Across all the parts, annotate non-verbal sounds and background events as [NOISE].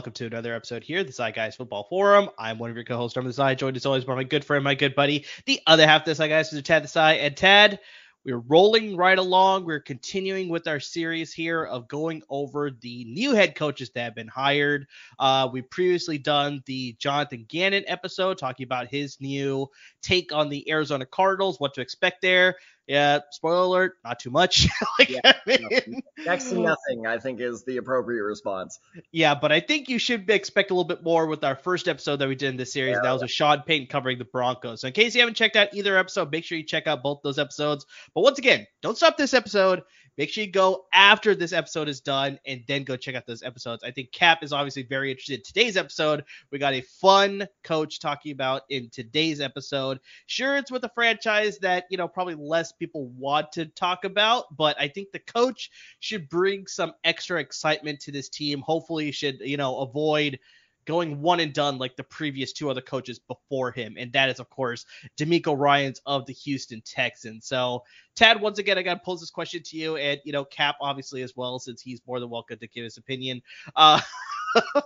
Welcome to another episode here, the Desai Guys Football Forum. I'm one of your co-hosts, Amar Desai, joined as always by my good friend, my good buddy, the other half of the Desai Guys, Mr. Tad Desai. And Tad, we're rolling right along. We're continuing with our series here of going over the new head coaches that have been hired. Uh, we've previously done the Jonathan Gannon episode, talking about his new take on the Arizona Cardinals, what to expect there. Yeah, spoiler alert, not too much. [LAUGHS] like, yeah, [LAUGHS] I mean, next to [LAUGHS] nothing, I think, is the appropriate response. Yeah, but I think you should expect a little bit more with our first episode that we did in this series. Yeah. That was with Sean Payton covering the Broncos. So in case you haven't checked out either episode, make sure you check out both those episodes. But once again, don't stop this episode. Make sure you go after this episode is done and then go check out those episodes. I think Cap is obviously very interested in today's episode. We got a fun coach talking about in today's episode. Sure, it's with a franchise that, you know, probably less people want to talk about, but I think the coach should bring some extra excitement to this team. Hopefully, should, you know, avoid going one and done like the previous two other coaches before him. And that is, of course, DeMeco Ryans of the Houston Texans. So, Tad, once again, I got to pose this question to you and, you know, Cap, obviously, as well, since he's more than welcome to give his opinion. Uh, [LAUGHS]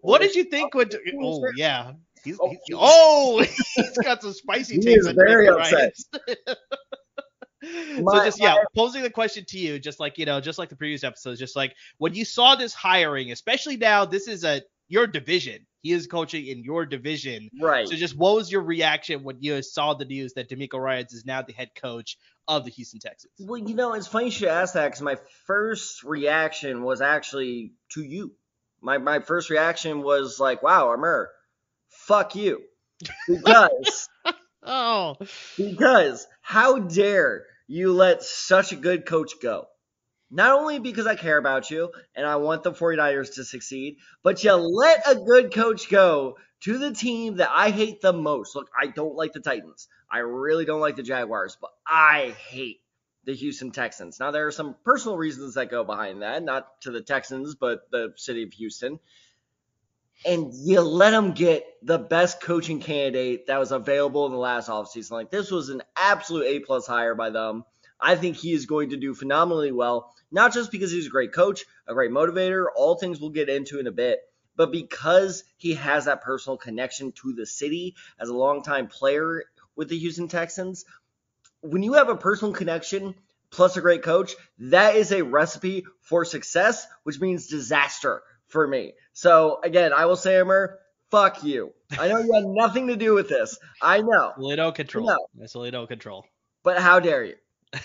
what did you think when? Oh, yeah. He's, he's, oh, [LAUGHS] he's got some spicy takes. He is very upset. [LAUGHS] My, so just yeah, my, posing the question to you, just like you know, just like the previous episodes, just like when you saw this hiring, especially now, this is a your division. He is coaching in your division, right? So just what was your reaction when you saw the news that DeMeco Ryans is now the head coach of the Houston Texans? Well, you know, it's funny you should ask that because my first reaction was actually to you. My my first reaction was like, "Wow, Amar, fuck you," [LAUGHS] because. oh, because how dare you let such a good coach go? Not only because I care about you and I want the 49ers to succeed, but you let a good coach go to the team that I hate the most. Look, I don't like the Titans. I really don't like the Jaguars, but I hate the Houston Texans. Now, there are some personal reasons that go behind that, not to the Texans, but the city of Houston. And you let them get the best coaching candidate that was available in the last offseason. Like, this was an absolute A plus hire by them. I think he is going to do phenomenally well, not just because he's a great coach, a great motivator, all things we'll get into in a bit, but because he has that personal connection to the city as a longtime player with the Houston Texans. When you have a personal connection plus a great coach, that is a recipe for success, which means disaster for me. So again, I will say, Amar, fuck you. I know you had [LAUGHS] nothing to do with this. I know. Little control. No. That's little control. But how dare you? [LAUGHS]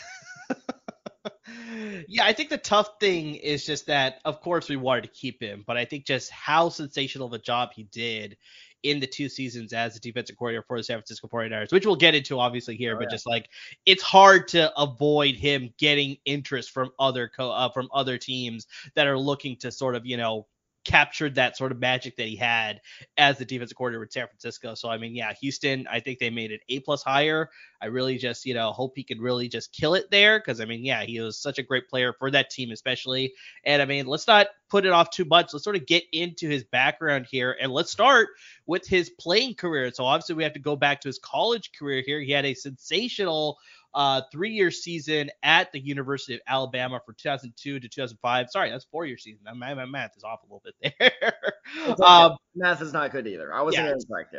yeah, I think the tough thing is just that, of course, we wanted to keep him, but I think just how sensational of a job he did in the two seasons as a defensive coordinator for the San Francisco 49ers, which we'll get into obviously here, oh, but yeah. just like it's hard to avoid him getting interest from other co- uh, from other teams that are looking to sort of, you know, captured that sort of magic that he had as the defensive coordinator with San Francisco. So I mean, yeah, Houston, I think they made it A plus higher. I really just, you know, hope he could really just kill it there because I mean, yeah, he was such a great player for that team, especially. And I mean, let's not put it off too much. Let's sort of get into his background here and let's start with his playing career. So obviously we have to go back to his college career here. He had a sensational uh, three year season at the University of Alabama for 2002 to 2005. Sorry, that's four year season. My, my math is off a little bit there. [LAUGHS] um, math is not good either. I wasn't yeah. correct.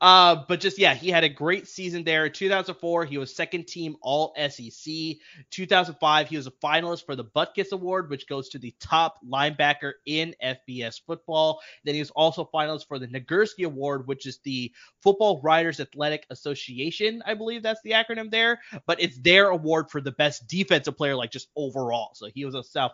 Uh, but just yeah, he had a great season there. 2004, he was second team All SEC. 2005, he was a finalist for the Butkus Award, which goes to the top linebacker in FBS football. Then he was also finalist for the Nagurski Award, which is the Football Writers Athletic Association. I believe that's the acronym there, but it's their award for the best defensive player, like just overall. So he was a semi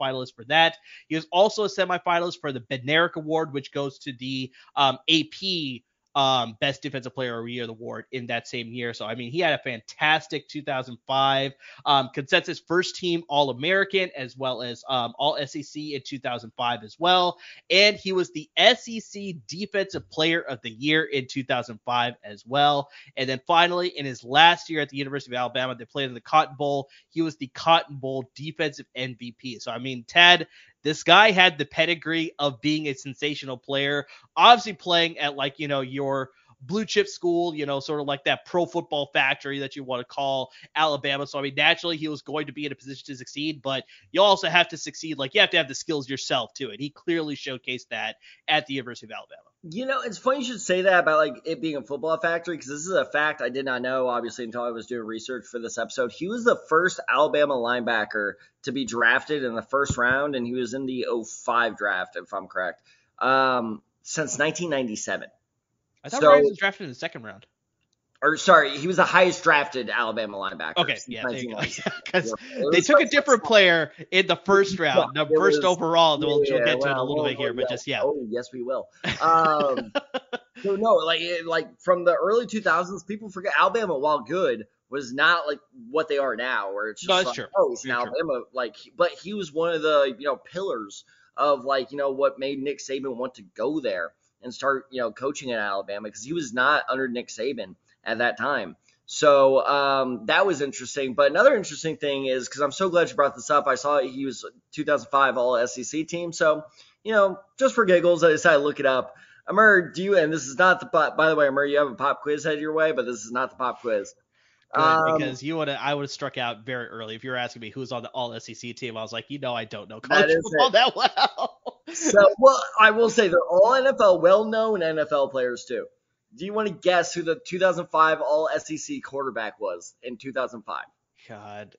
finalist for that. He was also a semifinalist for the Bednarik Award, which goes to the um, AP um, Best Defensive Player of the Year the award in that same year. So I mean, he had a fantastic 2005 um, consensus first team All American as well as um, All SEC in 2005 as well, and he was the SEC Defensive Player of the Year in 2005 as well. And then finally, in his last year at the University of Alabama, they played in the Cotton Bowl. He was the Cotton Bowl Defensive MVP. So I mean, Tad, this guy had the pedigree of being a sensational player, obviously playing at like, you know, your blue chip school, you know, sort of like that pro football factory that you want to call Alabama. So I mean, naturally he was going to be in a position to succeed, but you also have to succeed. Like you have to have the skills yourself too, and he clearly showcased that at the University of Alabama. You know, it's funny you should say that about like it being a football factory because this is a fact I did not know, obviously, until I was doing research for this episode. He was the first Alabama linebacker to be drafted in the first round, and he was in the 05 draft, if I'm correct, um, since 1997. I thought so, Ryan was drafted in the second round or sorry, he was the highest drafted Alabama linebacker. Okay, yeah, because [LAUGHS] yeah, they took a different player in the first round, the first was, overall. Yeah, we'll, we'll get to it a little bit here, but just yeah. Oh, yes, we will. Um, [LAUGHS] so no, like like from the early 2000s, people forget Alabama, while good, was not like what they are now, where it's just no, like, true. oh, he's in Alabama, like, but he was one of the you know pillars of like you know what made Nick Saban want to go there and start you know coaching at Alabama because he was not under Nick Saban at that time. So um, that was interesting. But another interesting thing is because I'm so glad you brought this up. I saw he was 2005 All SEC team. So you know, just for giggles, I decided to look it up. Amar, do you? And this is not the by the way, Amar, you have a pop quiz headed your way, but this is not the pop quiz. Um, because you would I would have struck out very early if you were asking me who's on the All SEC team. I was like, you know, I don't know college that football it. that well. So, well, I will say they're all NFL, well-known NFL players too. Do you want to guess who the 2005 All SEC quarterback was in 2005? God.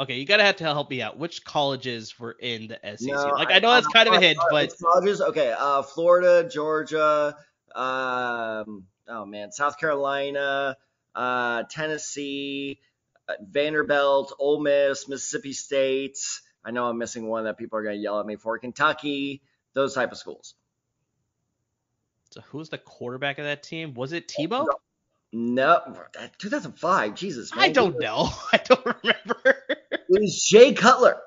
Okay, you gotta have to help me out. Which colleges were in the SEC? No, like I, I know that's kind of a hint, but colleges. Okay, uh, Florida, Georgia, um, oh man, South Carolina, uh, Tennessee, uh, Vanderbilt, Ole Miss, Mississippi State. I know I'm missing one that people are gonna yell at me for. Kentucky, those type of schools. So who's the quarterback of that team? Was it Tebow? No, 2005. Jesus, man. I don't know. [LAUGHS] I don't remember. it was Jay Cutler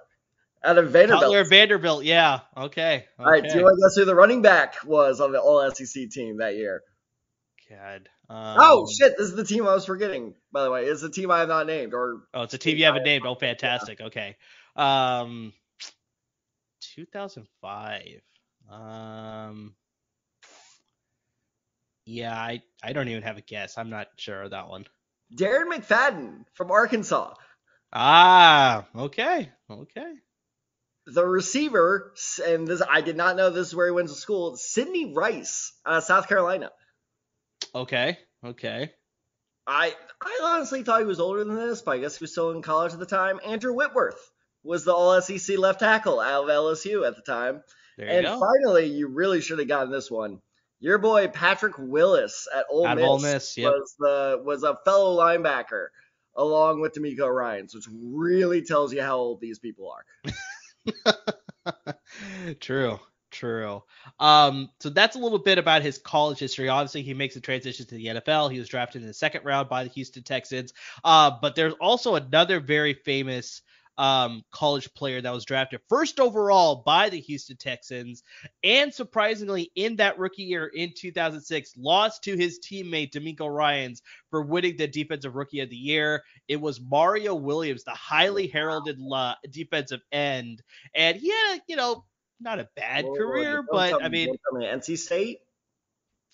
out of Vanderbilt. Cutler Vanderbilt. Yeah. Okay. okay. All right. Do you want to guess who the running back was on the All SEC team that year? God. Um, oh shit! This is the team I was forgetting. By the way, it's a team I have not named. Or oh, it's a team you haven't named. Oh, fantastic. Yeah. Okay. Um, 2005. Um. Yeah, I, I don't even have a guess. I'm not sure of that one. Darren McFadden from Arkansas. Ah, okay, okay. The receiver, and this I did not know this is where he went to school. Sidney Rice, uh, South Carolina. Okay, okay. I I honestly thought he was older than this, but I guess he was still in college at the time. Andrew Whitworth was the All SEC left tackle out of LSU at the time. And go. finally, you really should have gotten this one. Your boy Patrick Willis at Ole at Miss, Ole Miss yep. was the was a fellow linebacker along with DeMeco Ryans, which really tells you how old these people are. [LAUGHS] true, true. Um, so that's a little bit about his college history. Obviously, he makes the transition to the NFL. He was drafted in the second round by the Houston Texans. Uh, but there's also another very famous um, college player that was drafted first overall by the Houston Texans, and surprisingly, in that rookie year in 2006, lost to his teammate DeMeco Ryans for winning the Defensive Rookie of the Year. It was Mario Williams, the highly heralded la- defensive end, and he had, you know, not a bad whoa, career, whoa, but I mean, NC State.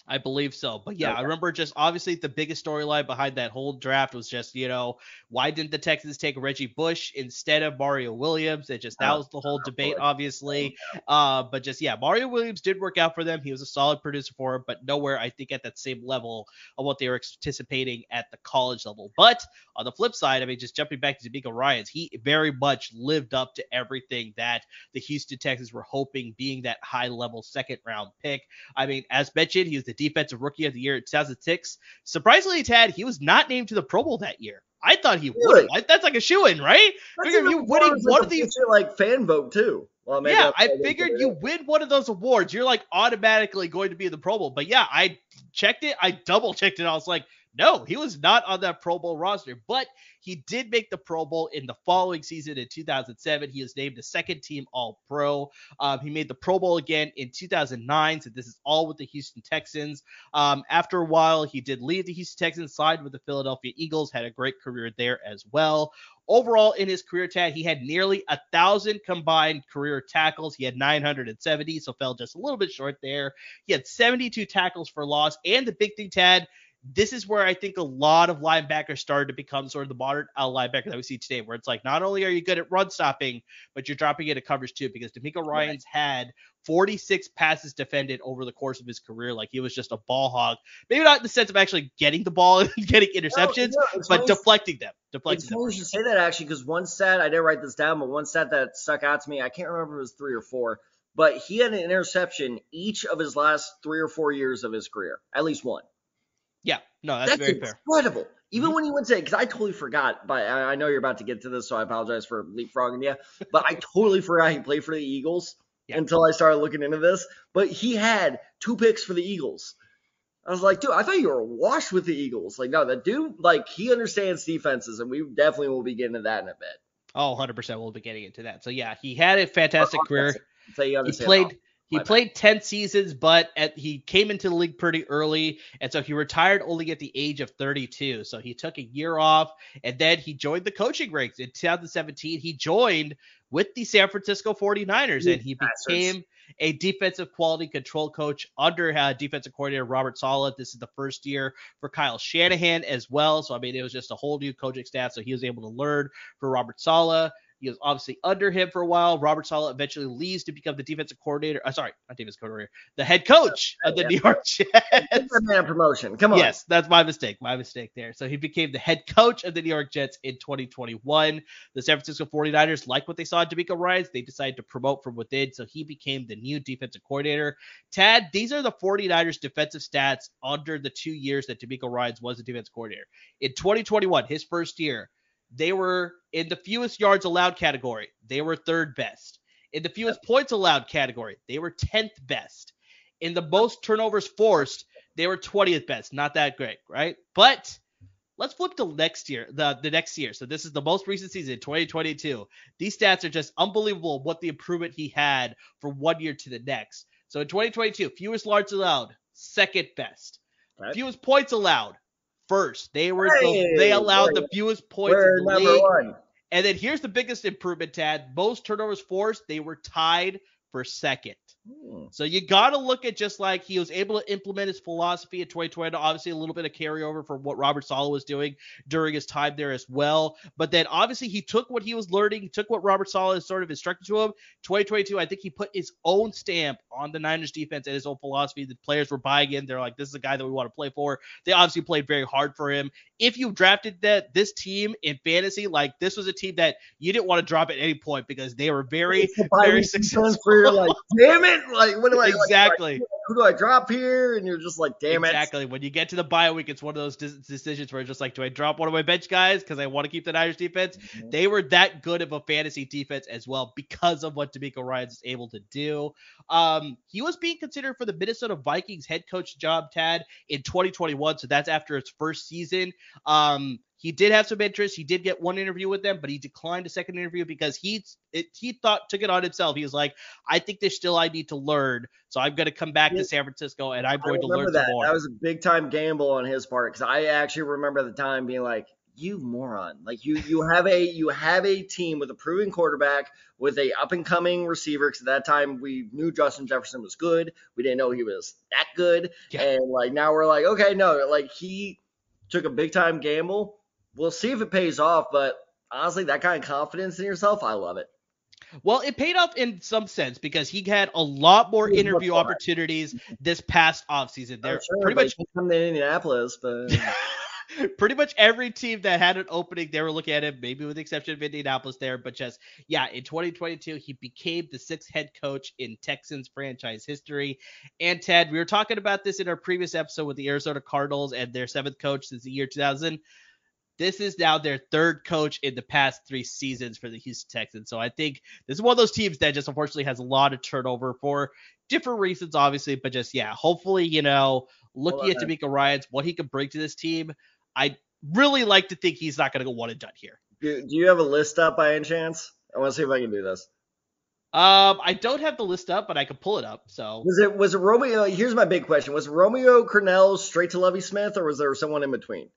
I believe so. But yeah, okay. I remember just obviously the biggest storyline behind that whole draft was just, you know, why didn't the Texans take Reggie Bush instead of Mario Williams? It just that oh, was the whole debate, obviously. Uh, but just yeah, Mario Williams did work out for them. He was a solid producer for them, but nowhere I think at that same level of what they were anticipating at the college level. But on the flip side, I mean, just jumping back to DeMeco Ryans, he very much lived up to everything that the Houston Texans were hoping, being that high level second round pick. I mean, as mentioned, he was the defensive rookie of the year in 2006. Surprisingly, Tad, he was not named to the Pro Bowl that year. I thought he really? would. That's like a shoe in, right? That's you winning one of these like fan vote too. Well, yeah, I figured you win one of those awards, you're like automatically going to be in the Pro Bowl. But yeah, I checked it. I double checked it. I was like, No, he was not on that Pro Bowl roster, but he did make the Pro Bowl in the following season in 2007. He was named the second team All Pro. Um, he made the Pro Bowl again in 2009. So this is all with the Houston Texans. Um, after a while, he did leave the Houston Texans, signed with the Philadelphia Eagles, had a great career there as well. Overall, in his career, Tad, he had nearly a thousand combined career tackles. He had 970, so fell just a little bit short there. He had 72 tackles for loss, and the big thing, Tad, this is where I think a lot of linebackers started to become sort of the modern L linebacker that we see today, where it's like not only are you good at run stopping, but you're dropping into coverage too. Because DeMeco Ryans right. had 46 passes defended over the course of his career, like he was just a ball hog. Maybe not in the sense of actually getting the ball and [LAUGHS] getting interceptions, no, no, but deflecting them. Deflecting it's them. funny you should say that actually, because one stat I didn't write this down, but one stat that stuck out to me, I can't remember if it was three or four, but he had an interception each of his last three or four years of his career, at least one. Yeah, no, that's, that's very incredible. fair. Incredible. Even mm-hmm. when you went to, because I totally forgot, but I, I, know you're about to get to this, so I apologize for leapfrogging you. But I totally forgot he played for the Eagles yeah. until I started looking into this. But he had two picks for the Eagles. I was like, dude, I thought you were washed with the Eagles. Like, no, that dude, like, he understands defenses, and we definitely will be getting to that in a bit. Oh, 100% we'll be getting into that. So, yeah, he had a fantastic career. So he played he played 10 seasons, but at, he came into the league pretty early. And so he retired only at the age of 32. So he took a year off and then he joined the coaching ranks. In 2017, he joined with the San Francisco 49ers and he became a defensive quality control coach under uh, defensive coordinator Robert Saleh. This is the first year for Kyle Shanahan as well. So, I mean, it was just a whole new coaching staff. So he was able to learn for Robert Saleh. He was obviously under him for a while. Robert Saleh eventually leaves to become the defensive coordinator. Uh, sorry, not defensive coordinator, the head coach of the yeah. New York Jets. man promotion. Come on. Yes, that's my mistake. My mistake there. So he became the head coach of the New York Jets in 2021. The San Francisco 49ers like what they saw in DeMeco Ryans. They decided to promote from within. So he became the new defensive coordinator. Tad, these are the 49ers defensive stats under the two years that DeMeco Ryans was the defensive coordinator. In 2021, his first year, they were in the fewest yards allowed category. They were third best. In the fewest points allowed category, they were 10th best. In the most turnovers forced, they were 20th best. Not that great, right? But let's flip to next year, the, the next year. So this is the most recent season, 2022. These stats are just unbelievable what the improvement he had from one year to the next. So in 2022, fewest yards allowed, second best. Right. Fewest points allowed, first. They were hey, the, they allowed the fewest points in the league. One. And then here's the biggest improvement, Tad. Most turnovers forced, they were tied for second. Hmm. So you got to look at just like he was able to implement his philosophy in 2020. Obviously, a little bit of carryover from what Robert Saleh was doing during his time there as well. But then obviously he took what he was learning, he took what Robert Saleh sort of instructed to him. 2022, I think he put his own stamp on the Niners defense and his own philosophy. The players were buying in. They're like, this is a guy that we want to play for. They obviously played very hard for him. If you drafted that this team in fantasy, like this was a team that you didn't want to drop at any point because they were very, very successful. For your, like, damn it it? Like, what do I exactly? Like, who do I drop here? And you're just like, damn exactly. it. Exactly. When you get to the bye week, it's one of those decisions where it's just like, do I drop one of my bench guys because I want to keep the Niners defense? Mm-hmm. They were that good of a fantasy defense as well because of what DeMeco Ryans is able to do. Um, he was being considered for the Minnesota Vikings head coach job, Tad, in 2021. So that's after his first season. Um, he did have some interest. He did get one interview with them, but he declined a second interview because he it, he thought took it on himself. He was like, I think there's still I need to learn, so I'm going to come back yeah. to San Francisco and I'm going to learn that. more. That was a big time gamble on his part because I actually remember the time being like, you moron like you you have a you have a team with a proven quarterback with a up and coming receiver because at that time we knew justin jefferson was good we didn't know he was that good yeah. and like now we're like okay no like he took a big time gamble we'll see if it pays off. But honestly, that kind of confidence in yourself, I love it. Well, it paid off in some sense because he had a lot more interview opportunities this past offseason. There sure, pretty much come to Indianapolis, but [LAUGHS] pretty much every team that had an opening, they were looking at him, maybe with the exception of Indianapolis there. But just, yeah, in 2022, he became the sixth head coach in Texans franchise history. And Tad, we were talking about this in our previous episode with the Arizona Cardinals and their seventh coach since the year 2000. This is now their third coach in the past three seasons for the Houston Texans. So I think this is one of those teams that just unfortunately has a lot of turnover for different reasons, obviously, but just yeah, hopefully, you know, looking at on. DeMeco Ryans what he can bring to this team, I really like to think he's not going to go one and done here. Do, do you have a list up by any chance? I want to see if I can do this. Um, I don't have the list up, but I can pull it up. So Was it was it Romeo? Here's my big question: Was Romeo Crennel straight to Lovie Smith, or was there someone in between?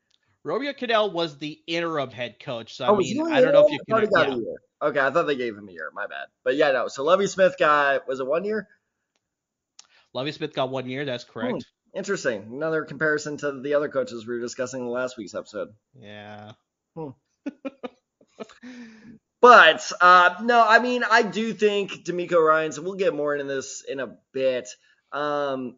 Romeo Crennel was the interim head coach. So I oh, mean, I don't know if you can. he got Yeah. a year. Okay, I thought they gave him a year. My bad. But yeah, no. So Lovie Smith got was it one year? Lovie Smith got one year. That's correct. Interesting. Another comparison to the other coaches we were discussing in last week's episode. Yeah. [LAUGHS] But uh, no, I mean, I do think DeMeco Ryans. We'll get more into this in a bit. Um,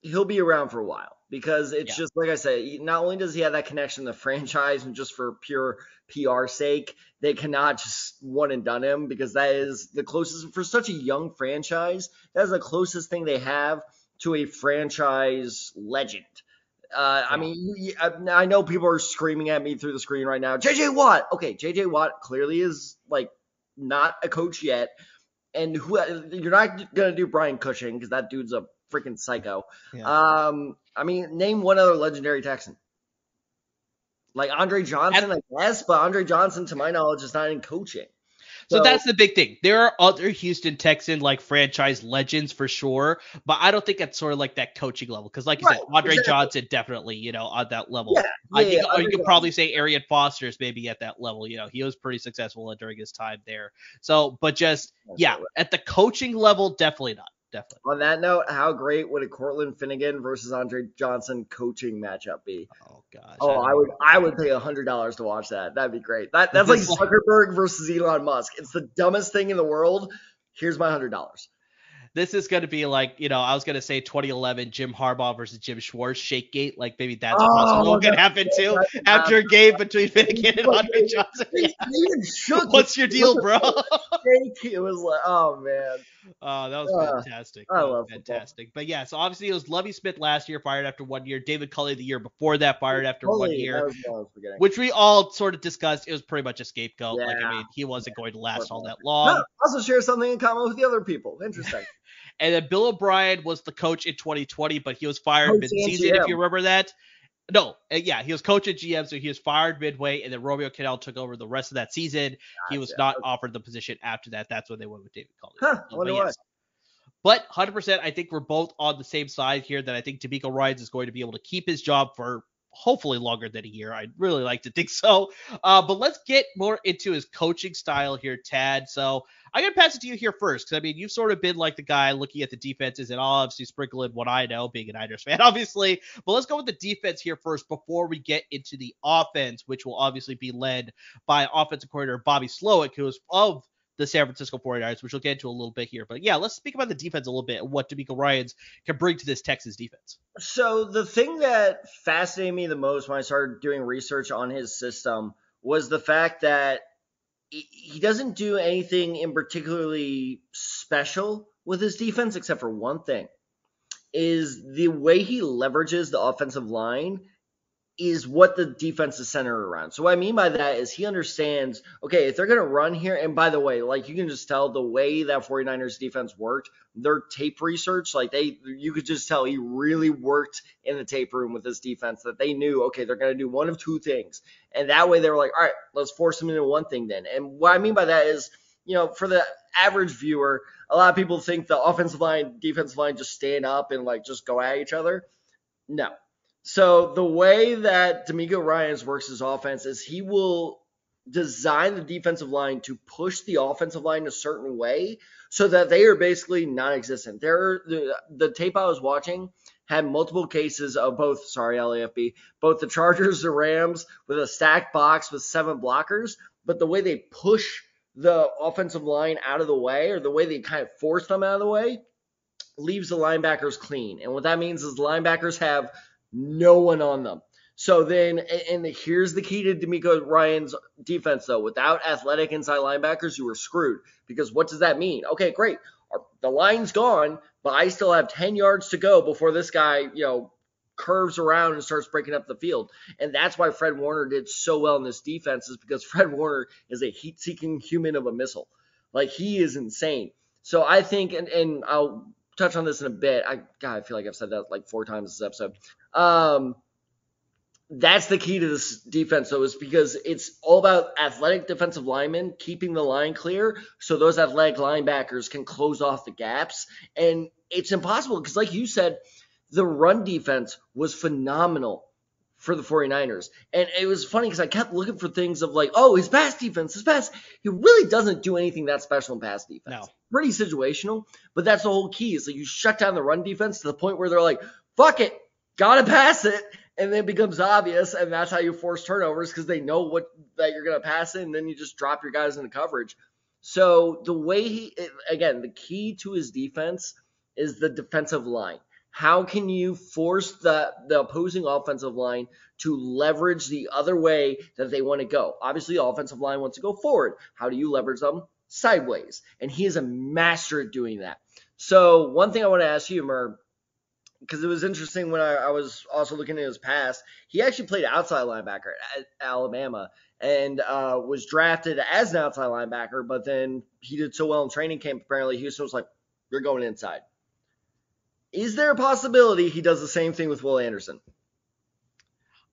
he'll be around for a while because it's Yeah. just like I said. Not only does he have that connection to the [LAUGHS] franchise, and just for pure PR sake, they cannot just one and done him because that is the closest for such a young franchise. That is the closest thing they have to a franchise legend. Uh, I mean, I I know people are screaming at me through the screen right now. JJ Watt. Okay, JJ Watt clearly is like not a coach yet, and who you're not gonna do Brian Cushing because that dude's a freaking psycho. Yeah. Um, I mean, name one other legendary Texan. Like Andre Johnson, I guess, but Andre Johnson, to my knowledge, is not in coaching. So that's the big thing. There are other Houston Texan like franchise legends for sure, but I don't think it's sort of like that coaching level because, like you Right, said, Andre exactly. Johnson definitely, you know, on that level. yeah, I yeah, think, yeah, you Andre could probably say Arian Foster is maybe at that level. You know, he was pretty successful during his time there. So, but just yeah, at the coaching level, definitely not. Definitely. On that note, how great would a Cortland Finnegan versus Andre Johnson coaching matchup be? Oh gosh. Oh, I don't would know. I would pay hundred dollars to watch that. That'd be great. That that's like [LAUGHS] Zuckerberg versus Elon Musk. It's the dumbest thing in the world. Here's my hundred dollars. This is going to be like, you know, I was going to say 2011 Jim Harbaugh versus Jim Schwartz Shakegate. Like maybe that's Oh, possible. What could happen too after a game between Finnegan and Andre Johnson. They even shook. [LAUGHS] What's your deal, bro? [LAUGHS] It was like, oh man. Oh, that was Uh, fantastic. I That was love football. fantastic. But yeah, so obviously it was Lovie Smith last year, fired after one year. David Culley the year before that, fired after one year. that was what I was forgetting. Which we all sort of discussed. It was pretty much a scapegoat. Like, I mean, he wasn't going to last all that No, long. also share something in common with the other people. Interesting. [LAUGHS] And then Bill O'Brien was the coach in 2020, but he was fired Coach mid-season, and if you remember that. No, uh, yeah, he was coach at GM, so he was fired midway, and then Romeo Crennel took over the rest of that season. He was Gotcha. not offered the position after that. That's when they went with David Culley. Huh, Uh, but yes. But 100%, I think we're both on the same side here that I think DeMeco Ryans is going to be able to keep his job for hopefully longer than a year. I'd really like to think [LAUGHS] so. Uh, but let's get more into his coaching style here, Tad. So I'm going to pass it to you here first because, I mean, you've sort of been like the guy looking at the defenses and I'll obviously sprinkle in what I know, being a Niners fan, [LAUGHS] obviously. But let's go with the defense here first before we get into the offense, which will obviously be led by offensive coordinator Bobby Slowik, who is of the San Francisco 49ers, which we'll get into a little bit here. But yeah, let's speak about the defense a little bit and what DeMeco Ryans can bring to this Texas defense. So the thing that fascinated me the most when I started doing research on his system was the fact that he- he doesn't do anything in particularly special with his defense except for one thing is the way he leverages the offensive line is what the defense is centered around. So what I mean by that is he understands, okay, if they're going to run here, and by the way, like you can just tell the way that 49ers defense worked, their tape research, like they, you could just tell he really worked in the tape room with this defense that they knew, okay, they're going to do one of two things. And that way they were like, all right, let's force them into one thing then. And what I mean by that is, you know, for the average viewer, a lot of people think the offensive line, defensive line just stand up and like just go at each other. No. So the way that DeMeco Ryans works his offense is he will design the defensive line to push the offensive line a certain way so that they are basically non-existent. There, the, the tape I was watching had multiple cases of both. Sorry, LAFB, both the Chargers, the Rams with a stacked box with seven blockers, but the way they push the offensive line out of the way, or the way they kind of force them out of the way, leaves the linebackers clean. And what that means is linebackers have no one on them. So then, and here's the key to DeMeco Ryans' defense, though. Without athletic inside linebackers, you were screwed. Because what does that mean? Okay, great. The line's gone, but I still have 10 yards to go before this guy, you know, curves around and starts breaking up the field. And that's why Fred Warner did so well in this defense, is because [LAUGHS] Fred Warner is a heat-seeking human of a missile. Like he is insane. So I think, and, and I'll touch on this in a bit. I God, I feel like I've said that like four times this episode. Um, that's the key to this defense, though, is because it's all about athletic defensive linemen keeping the line clear so those athletic linebackers can close off the gaps. And it's impossible because, like you said, the run defense was phenomenal for the 49ers. And it was funny because I kept looking for things of like, oh, his pass defense, his pass. He really doesn't do anything that special in pass defense. No. Pretty situational, but that's the whole key is that you shut down the run defense to the point where they're like, fuck it, gotta pass it. And then it becomes obvious, and that's how you force turnovers because they know what that you're gonna pass it, and then you just drop your guys into coverage. So the way he, again, the key to his defense is the defensive line. How can you force the, the opposing offensive line to leverage the other way that they want to go? Obviously, the offensive line wants to go forward. How do you leverage them? Sideways. And he is a master at doing that. So, one thing I want to ask you, Mer, because it was interesting when I, I, was also looking at his past, he actually played outside linebacker at Alabama and uh, was drafted as an outside linebacker, but then he did so well in training camp. Apparently, Houston was like, You're going inside. Is there a possibility he does the same thing with Will Anderson?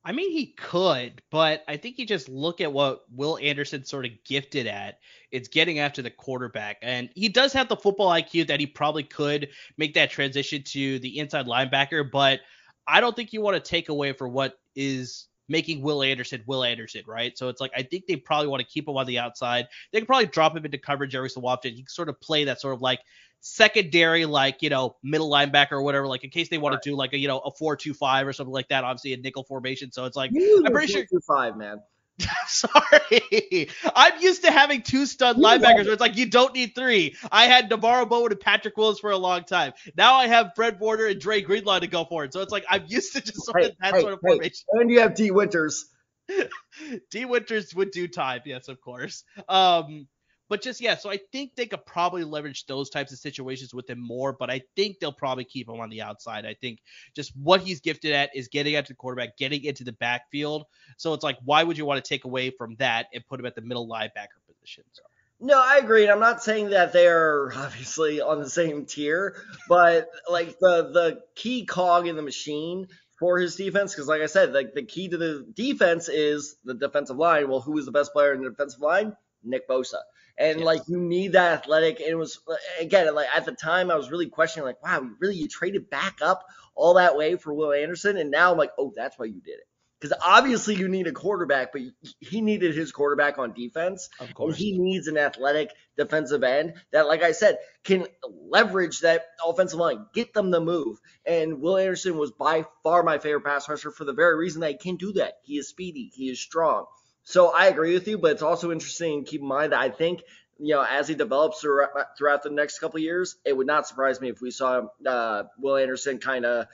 I mean, he could, but I think you just look at what Will Anderson sort of gifted at. It's getting after the quarterback. And he does have the football IQ that he probably could make that transition to the inside linebacker, but I don't think you want to take away for what is making Will Anderson Will Anderson, right? So it's like I think they probably want to keep him on the outside. They can probably drop him into coverage every so often. He can sort of play that sort of like secondary, like you know, middle linebacker or whatever, like in case they want right. to do like a you know a four two five or something like that. Obviously a nickel formation. So it's like I'm pretty sure two five man. [LAUGHS] Sorry, I'm used to having two stud you linebackers. Where it's like you don't need three. I had NaVorro Bowman and Patrick Willis for a long time. Now I have Fred Warner and Dre Greenlaw to go for it. So it's like I'm used to just sort hey, of that hey, sort of hey. formation. And you have Dee Winters. [LAUGHS] Dee Winters would do time, yes, of course. Um, but just yeah, so I think they could probably leverage those types of situations with him more, but I think they'll probably keep him on the outside. I think just what he's gifted at is getting to the quarterback, getting into the backfield. So it's like, why would you want to take away from that and put him at the middle linebacker position? So. No, I agree. I'm not saying that they're obviously on the same tier, but like the the key cog in the machine for his defense, because like I said, like the key to the defense is the defensive line. Well, who is the best player in the defensive line? Nick Bosa. And yes. like you need that athletic. And it was again like at the time I was really questioning like, wow, really you traded back up all that way for Will Anderson, and now I'm like, oh, that's why you did it. Because obviously you need a quarterback, but he needed his quarterback on defense. Of course. And he needs an athletic defensive end that, like I said, can leverage that offensive line, get them to move. And Will Anderson was by far my favorite pass rusher for the very reason that he can do that. He is speedy, he is strong. So I agree with you, but it's also interesting to keep in mind that I think you know as he develops throughout the next couple years, it would not surprise me if we saw uh, Will Anderson kind of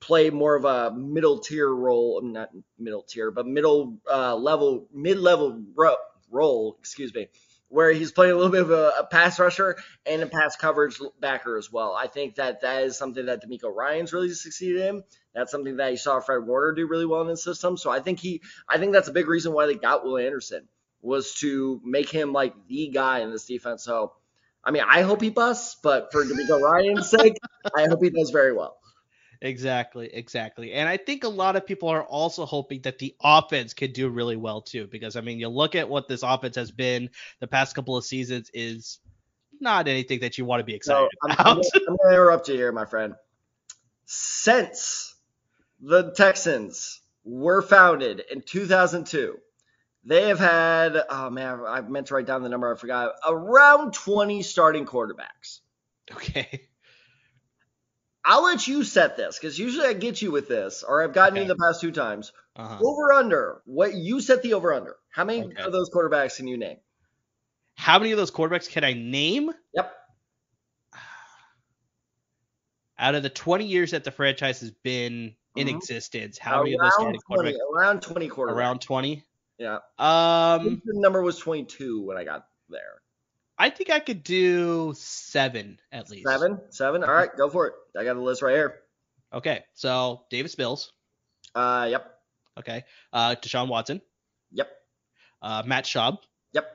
play more of a middle tier role, not middle tier, but middle uh, level, mid level ro- role, excuse me, where he's playing a little bit of a, a, pass rusher and a pass coverage backer as well. I think that that is something that DeMeco Ryans really succeeded in. That's something that you saw Fred Warner do really well in the system. So I think he, I think that's a big reason why they got Will Anderson was to make him like the guy in this defense. So, I mean, I hope he busts, but for DeMeco Ryans' sake, I hope he does very well. Exactly, exactly. And I think a lot of people are also hoping that the offense could do really well too, because I mean, you look at what this offense has been the past couple of seasons is not anything that you want to be excited no, about. I'm, I'm going to interrupt you here, my friend. Since the Texans were founded in 2002, they have had, oh man, I meant to write down the number, I forgot, around 20 starting quarterbacks. Okay. I'll let you set this because usually I get you with this, or I've gotten okay. you the past two times. Uh-huh. Over under. What you set the over under? How many okay. of those quarterbacks can you name? How many of those quarterbacks can I name? Yep. [SIGHS] Out of the 20 years that the franchise has been in mm-hmm. existence, how around many of those starting 20, quarterbacks? Around 20 quarterbacks. Around 20. Yeah. Um, the number was 22 when I got there. I think I could do seven at least. Seven, seven. All right, go for it. I got the list right here. Okay, so Davis Mills. Uh, yep. Okay. Uh, Deshaun Watson. Yep. Uh, Matt Schaub. Yep.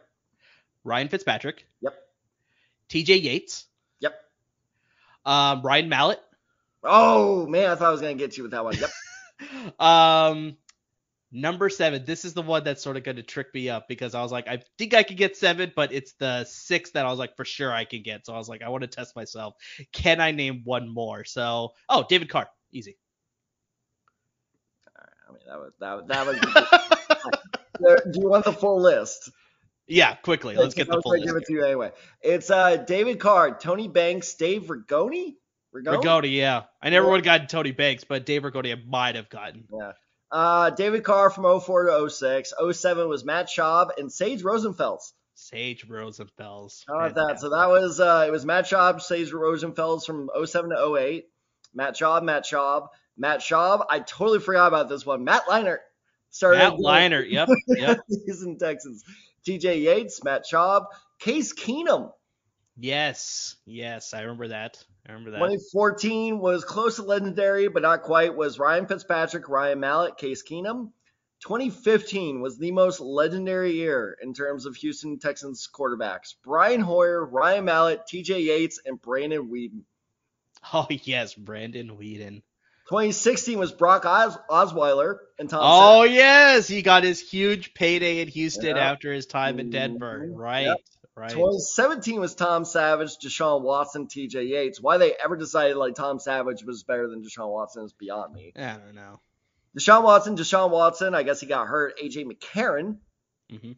Ryan Fitzpatrick. Yep. T.J. Yates. Yep. Um, Ryan Mallett. Oh man, I thought I was gonna get you with that one. Yep. [LAUGHS] um, number seven. This is the one that's sort of going to trick me up because I was like, I think I could get seven, but it's the six that I was like, for sure I can get. So I was like, I want to test myself. Can I name one more? So, oh, David Carr, easy. I mean, that was that, that was. [LAUGHS] Do you want the full list? Yeah, quickly. Let's get the full list. Give it to you anyway. It's uh David Carr, Tony Banks, Dave Ragone. Ragone, Ragone yeah. I never yeah. would have gotten Tony Banks, but Dave Ragone I might have gotten. Yeah. Uh, David Carr from 04 to 06. 07 was Matt Schaub and Sage Rosenfels. Sage Rosenfels. How about that? So that was uh, it was Matt Schaub, Sage Rosenfels from 07 to 08. Matt Schaub, Matt Schaub, Matt Schaub. I totally forgot about this one. Matt Leinart started. Matt Leinart, yep, yep. [LAUGHS] He's in Texans. TJ Yates, Matt Schaub, Case Keenum. Yes, yes, I remember that. I remember that. 2014 was close to legendary, but not quite. Was Ryan Fitzpatrick, Ryan Mallett, Case Keenum. 2015 was the most legendary year in terms of Houston Texans quarterbacks. Brian Hoyer, Ryan Mallett, TJ Yates, and Brandon Weeden. Oh yes, Brandon Weeden. 2016 was Brock Os- Osweiler and Tom. Oh yes, he got his huge payday in Houston yeah. after his time in Denver. Mm-hmm. Right. Yep. Right. 2017 was Tom Savage, Deshaun Watson, TJ Yates. Why they ever decided like Tom Savage was better than Deshaun Watson is beyond me. I don't know. Deshaun Watson, Deshaun Watson. I guess he got hurt. AJ McCarron. Mm-hmm.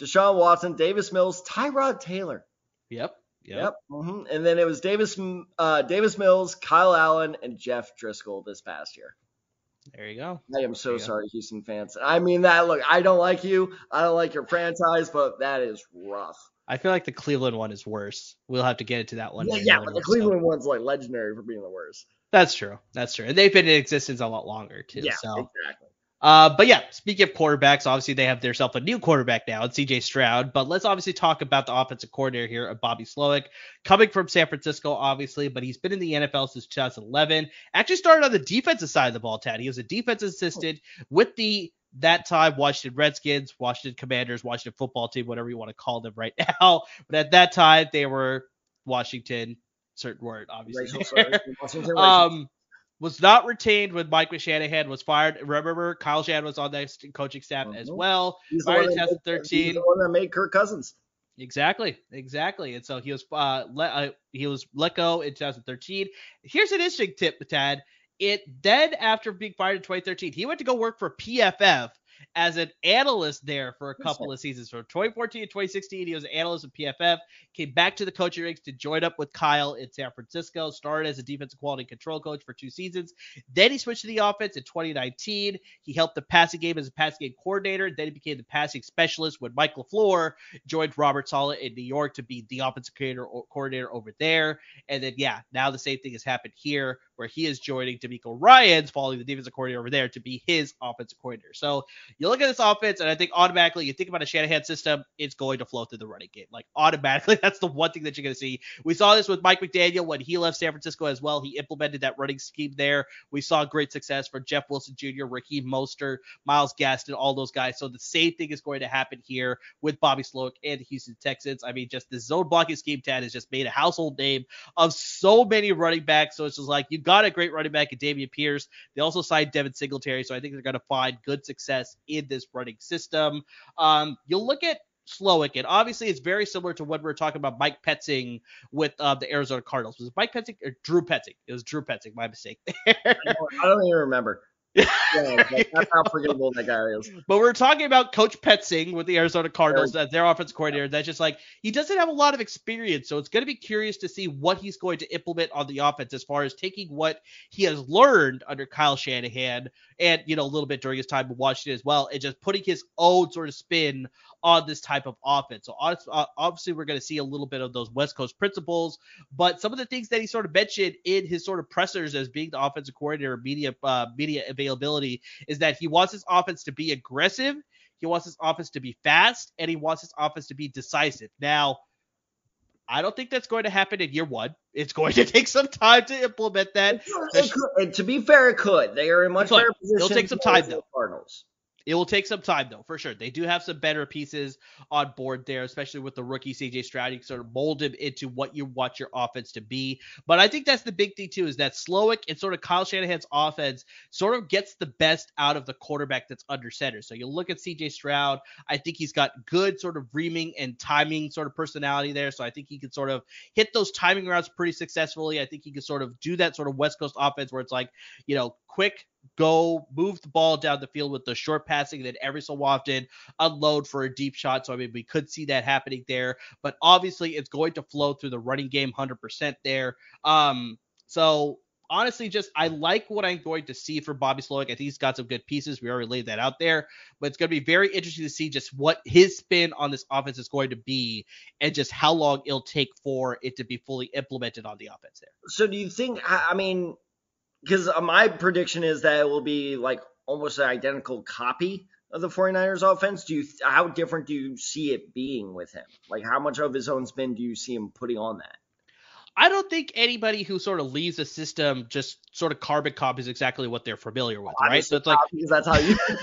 Deshaun Watson, Davis Mills, Tyrod Taylor. Yep. Yep. yep. Mm-hmm. And then it was Davis, uh, Davis Mills, Kyle Allen, and Jeff Driskel this past year. There you go. I am so sorry, go. Houston fans. I mean that. Look, I don't like you. I don't like your franchise, but that is rough. I feel like the Cleveland one is worse. We'll have to get into that one. Yeah, yeah but the Cleveland one's like legendary for being the worst. That's true. That's true. And they've been in existence a lot longer too. Yeah, so. exactly. Uh, but yeah, speaking of quarterbacks, obviously they have themselves a new quarterback now, CJ Stroud. But let's obviously talk about the offensive coordinator here, of Bobby Slowik, coming from San Francisco, obviously, but he's been in the NFL since 2011. Actually started on the defensive side of the ball, Tad. He was a defensive assistant with the that time Washington Redskins, Washington Commanders, Washington football team, whatever you want to call them right [LAUGHS] now. But at that time they were Washington, certain word, obviously. [LAUGHS] um, was not retained when Mike Shanahan was fired. Remember, Kyle Shanahan was on the coaching staff mm-hmm. as well. He's fired in 2013. He's the one that made Kirk Cousins. Exactly, exactly. And so he was uh, let uh, he was let go in 2013. Here's an interesting tip, Tad. It then after being fired in 2013, he went to go work for PFF as an analyst there for a couple of seasons. From 2014 to 2016, he was an analyst at PFF. Came back to the coaching ranks to join up with Kyle in San Francisco. Started as a defensive quality control coach for two seasons. Then he switched to the offense in 2019. He helped the passing game as a passing game coordinator. Then he became the passing specialist when Mike LaFleur joined Robert Saleh in New York to be the offensive coordinator, coordinator over there. And then, yeah, now the same thing has happened here where he is joining DeMeco Ryans, following the defensive coordinator over there, to be his offensive coordinator. So you look at this offense, and I think automatically you think about a Shanahan system, it's going to flow through the running game. Like automatically, [LAUGHS] that's the one thing that you're going to see. We saw this with Mike McDaniel when he left San Francisco as well. He implemented that running scheme there. We saw great success for Jeff Wilson Jr., Raheem Mostert, Myles Gaskin, all those guys. So the same thing is going to happen here with Bobby Slowik and the Houston Texans. I mean, just the zone blocking scheme, Tad, has just made a household name of so many running backs. So it's just like you got got a great running back in Dameon Pierce. They also signed Devin Singletary, so I think they're going to find good success in this running system. Um, you'll look at Slowik, and obviously it's very similar to what we are talking about Mike Petzing with uh, the Arizona Cardinals. Was it Mike Petzing or Drew Petzing? It was Drew Petzing. My mistake. [LAUGHS] I don't even remember yeah, [LAUGHS] that's how forgettable that guy is. But we're talking about Coach Petzing with the Arizona Cardinals, as uh, their offense coordinator. That's just like he doesn't have a lot of experience, so it's going to be curious to see what he's going to implement on the offense as far as taking what he has learned under Kyle Shanahan and you know a little bit during his time in Washington as well, and just putting his own sort of spin on this type of offense. So uh, obviously, we're going to see a little bit of those West Coast principles, but some of the things that he sort of mentioned in his sort of pressers as being the offensive coordinator, media uh, media availability, is that he wants his offense to be aggressive, he wants his offense to be fast, and he wants his offense to be decisive. Now. I don't think that's going to happen in year one. It's going to [LAUGHS] take some time to implement that. It could, and to be fair, it could. They are in much better position. It'll take some time though. Cardinals. It will take some time though, for sure. They do have some better pieces on board there, especially with the rookie CJ Stroud. You can sort of mold him into what you want your offense to be. But I think that's the big thing too, is that Slowik and sort of Kyle Shanahan's offense sort of gets the best out of the quarterback that's under center. So you look at CJ Stroud, I think he's got good sort of reaming and timing sort of personality there. So I think he can sort of hit those timing routes pretty successfully. I think he can sort of do that sort of West Coast offense where it's like, you know, quick go move the ball down the field with the short passing, then every so often unload for a deep shot. So I mean, we could see that happening there, but obviously it's going to flow through the running game 100% there. Um, so honestly, just I like what I'm going to see for Bobby Slowik. I think he's got some good pieces. We already laid that out there, but it's going to be very interesting to see just what his spin on this offense is going to be, and just how long it'll take for it to be fully implemented on the offense there. So do you think? I mean, because uh, my prediction is that it will be like almost an identical copy of the 49ers offense. Do you how different do you see it being with him? Like how much of his own spin do you see him putting on that? I don't think anybody who sort of leaves a system just sort of carbon copies exactly what they're familiar with, right? So it's like because that's how you. [LAUGHS] [LAUGHS]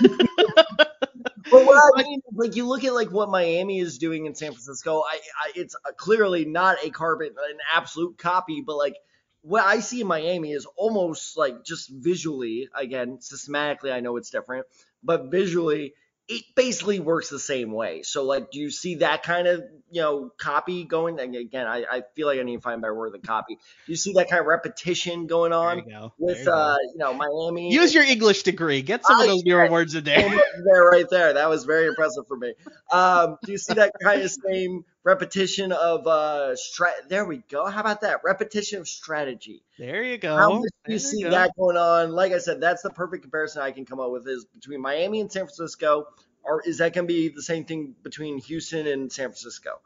but what I mean, like you look at like what Miami is doing in San Francisco, I, I it's clearly not a carbon, an absolute copy, but like what I see in Miami is almost like just visually, again, systematically, I know it's different, but visually, it basically works the same way. So, like, do you see that kind of, you know, copy going? Again, I, I feel like I need to find a better word than copy. Do you see that kind of repetition going on you with, you uh, you know, Miami? Use your English degree. Get some of those newer words in there. [LAUGHS] there, right there. That was very impressive for me. Um, do you see that kind of same repetition of uh strat there we go how about that repetition of strategy there you go how much do you see go. that going on like i said that's the perfect comparison i can come up with is between miami and san francisco or is that going to be the same thing between houston and san francisco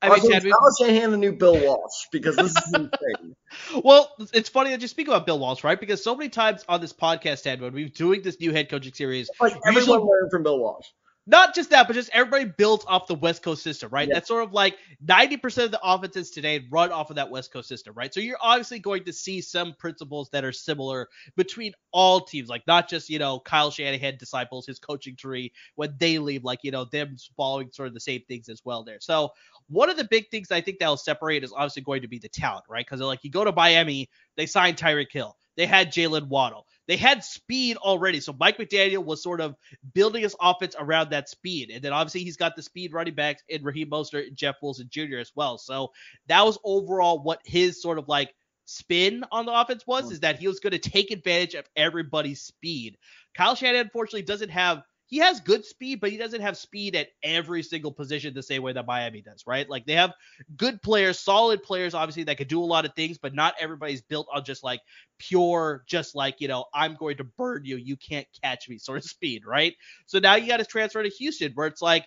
I mean, Chad, we- Kyle Shanahan the new Bill Walsh because this is [LAUGHS] insane. well, it's funny that you speak about Bill Walsh, right? Because so many times on this podcast, Ted, when we're doing this new head coaching series, Like We everyone usually- learned from Bill Walsh. Not just that, but just everybody builds off the West Coast system, right? Yeah. That's sort of like 90% of the offenses today run off of that West Coast system, right? So you're obviously going to see some principles that are similar between all teams, like not just, you know, Kyle Shanahan disciples his coaching tree when they leave, like, you know, them following sort of the same things as well there. So one of the big things I think that'll separate is obviously going to be the talent, right? Because like you go to Miami, they signed Tyreek Hill. They had Jalen Waddle. They had speed already. So Mike McDaniel was sort of building his offense around that speed. And then obviously he's got the speed running backs in Raheem Mostert and Jeff Wilson Jr. as well. So that was overall what his sort of like spin on the offense was, hmm. is that he was going to take advantage of everybody's speed. Kyle Shanahan unfortunately doesn't have he has good speed, but he doesn't have speed at every single position the same way that Miami does, right? Like they have good players, solid players, obviously, that could do a lot of things, but not everybody's built on just like pure, just like, you know, I'm going to burn you, you can't catch me [LAUGHS] sort of speed, right? So now you got to transfer to Houston where it's like,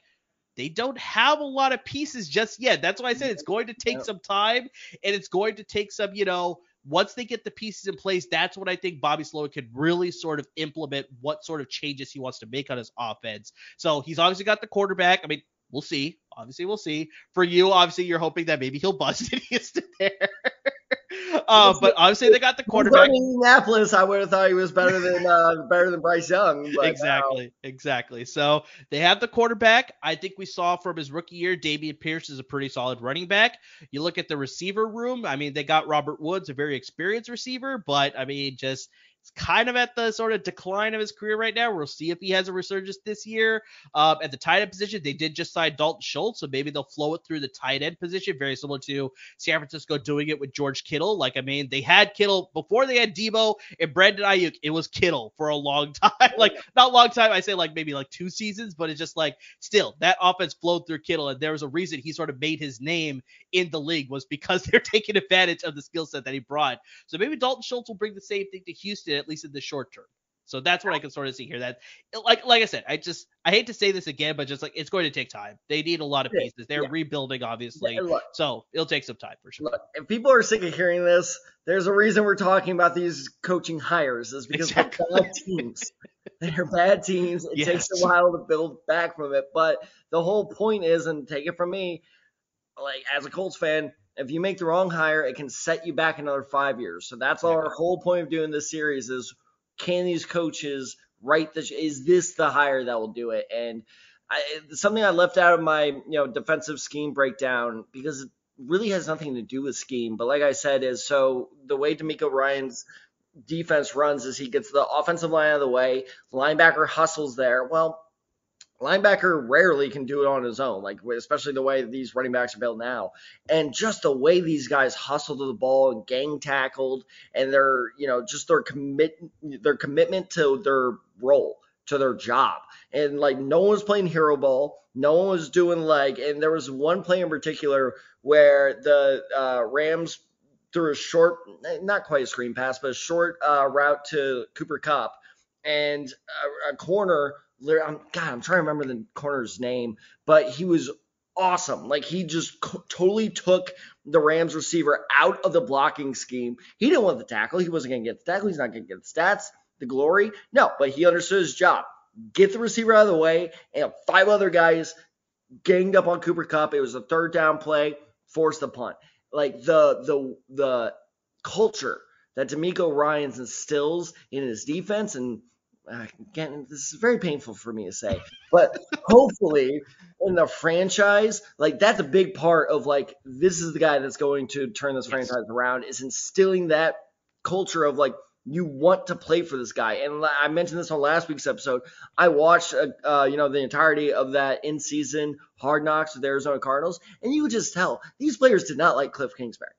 they don't have a lot of pieces just yet. That's why I said it's going to take some time and it's going to take some, you know, once they get the pieces in place, that's when I think Bobby Slowik could really sort of implement what sort of changes he wants to make on his offense. So he's obviously got the quarterback. I mean, we'll see. Obviously, we'll see. For you, obviously, you're hoping that maybe he'll [LAUGHS] bust in Houston there. Uh, but obviously, they got the quarterback. In Indianapolis, I would have thought he was better than uh, better than Bryce Young. But, exactly, exactly. So they have the quarterback. I think we saw from his rookie year, Dameon Pierce is a pretty solid running back. You look at the receiver room. I mean, they got Robert Woods, a very experienced receiver, but I mean, just it's kind of at the sort of decline of his career right now. We'll see if he has a resurgence this year. Um, at the tight end position, they did just sign Dalton Schultz, so maybe they'll flow it through the tight end position, very similar to San Francisco doing it with George Kittle. Like, I mean, they had Kittle before they had Debo and Brandon Aiyuk. It was Kittle for a long [LAUGHS] time. like, not long time. I say like maybe like two seasons, but it's just like still that offense flowed through Kittle, and there was a reason he sort of made his name in the league was because [LAUGHS] they're taking advantage of the skill set that he brought. So maybe Dalton Schultz will bring the same thing to Houston, at least in the short term. So that's what I can sort of see here. That like like I said, I just I hate to say this again, but just like it's going to take time. They need a lot of pieces. They're yeah. rebuilding, obviously. and look, So it'll take some time for sure. Look, if people are sick of hearing this, there's a reason we're talking about these coaching hires. Is because Exactly. they're bad teams. They're bad teams. It takes a while to build back from it. But the whole point is, and take it from me, like as a Colts fan, if you make the wrong hire, it can set you back another five years. So that's Yeah. our whole point of doing this series is can these coaches write this? is this the hire that will do it? And I, something I left out of my you know defensive scheme breakdown because it really has nothing to do with scheme. But like I said, is so the way DeMeco Ryans defense runs is he gets the offensive line out of the way, linebacker hustles there. Well, linebacker rarely can do it on his own, like especially the way these running backs are built now, and just the way these guys hustle to the ball and gang tackled, and their you know just their commit their commitment to their role to their job, and like no one was playing hero ball, no one was doing like, and there was one play in particular where the uh, Rams threw a short, not quite a screen pass, but a short uh, route to Cooper Kupp, and a, a corner I'm, God, I'm trying to remember the corner's name, but he was awesome. Like he just co- totally took the Rams receiver out of the blocking scheme. He didn't want the tackle. He wasn't going to get the tackle. He's not going to get the stats, the glory. No, but he understood his job. Get the receiver out of the way, and five other guys ganged up on Cooper Kupp. It was a third down play, forced the punt. Like the the the culture that DeMeco Ryans instills in his defense and again, this is very painful for me to say, but hopefully in the franchise, like that's a big part of like this is the guy that's going to turn this yes. franchise around is instilling that culture of like you want to play for this guy. And I mentioned this on last week's episode. I watched, uh, uh, you know, the entirety of that in-season Hard Knocks with the Arizona Cardinals, and you could just tell these players did not like Cliff Kingsbury.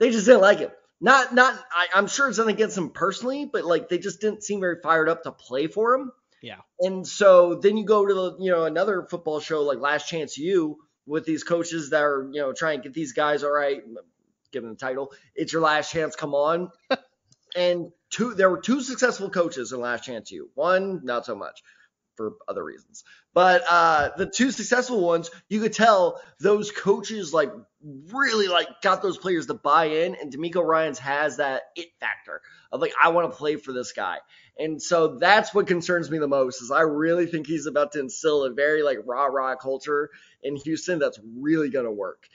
They just didn't like him. Not not I, am sure it's nothing against him personally, but like they just didn't seem very fired up to play for him. Yeah. And so then you go to the you know another football show like Last Chance U with these coaches that are you know trying to get these guys all right, give them the title. It's your last chance. Come on. [LAUGHS] and two there were two successful coaches in Last Chance U. One not so much for other reasons. But uh, the two successful ones, you could tell those coaches like really like got those players to buy in, and DeMeco Ryans has that it factor of like I want to play for this guy, and so that's what concerns me the most is I really think he's about to instill a very like rah rah culture in Houston that's really gonna work.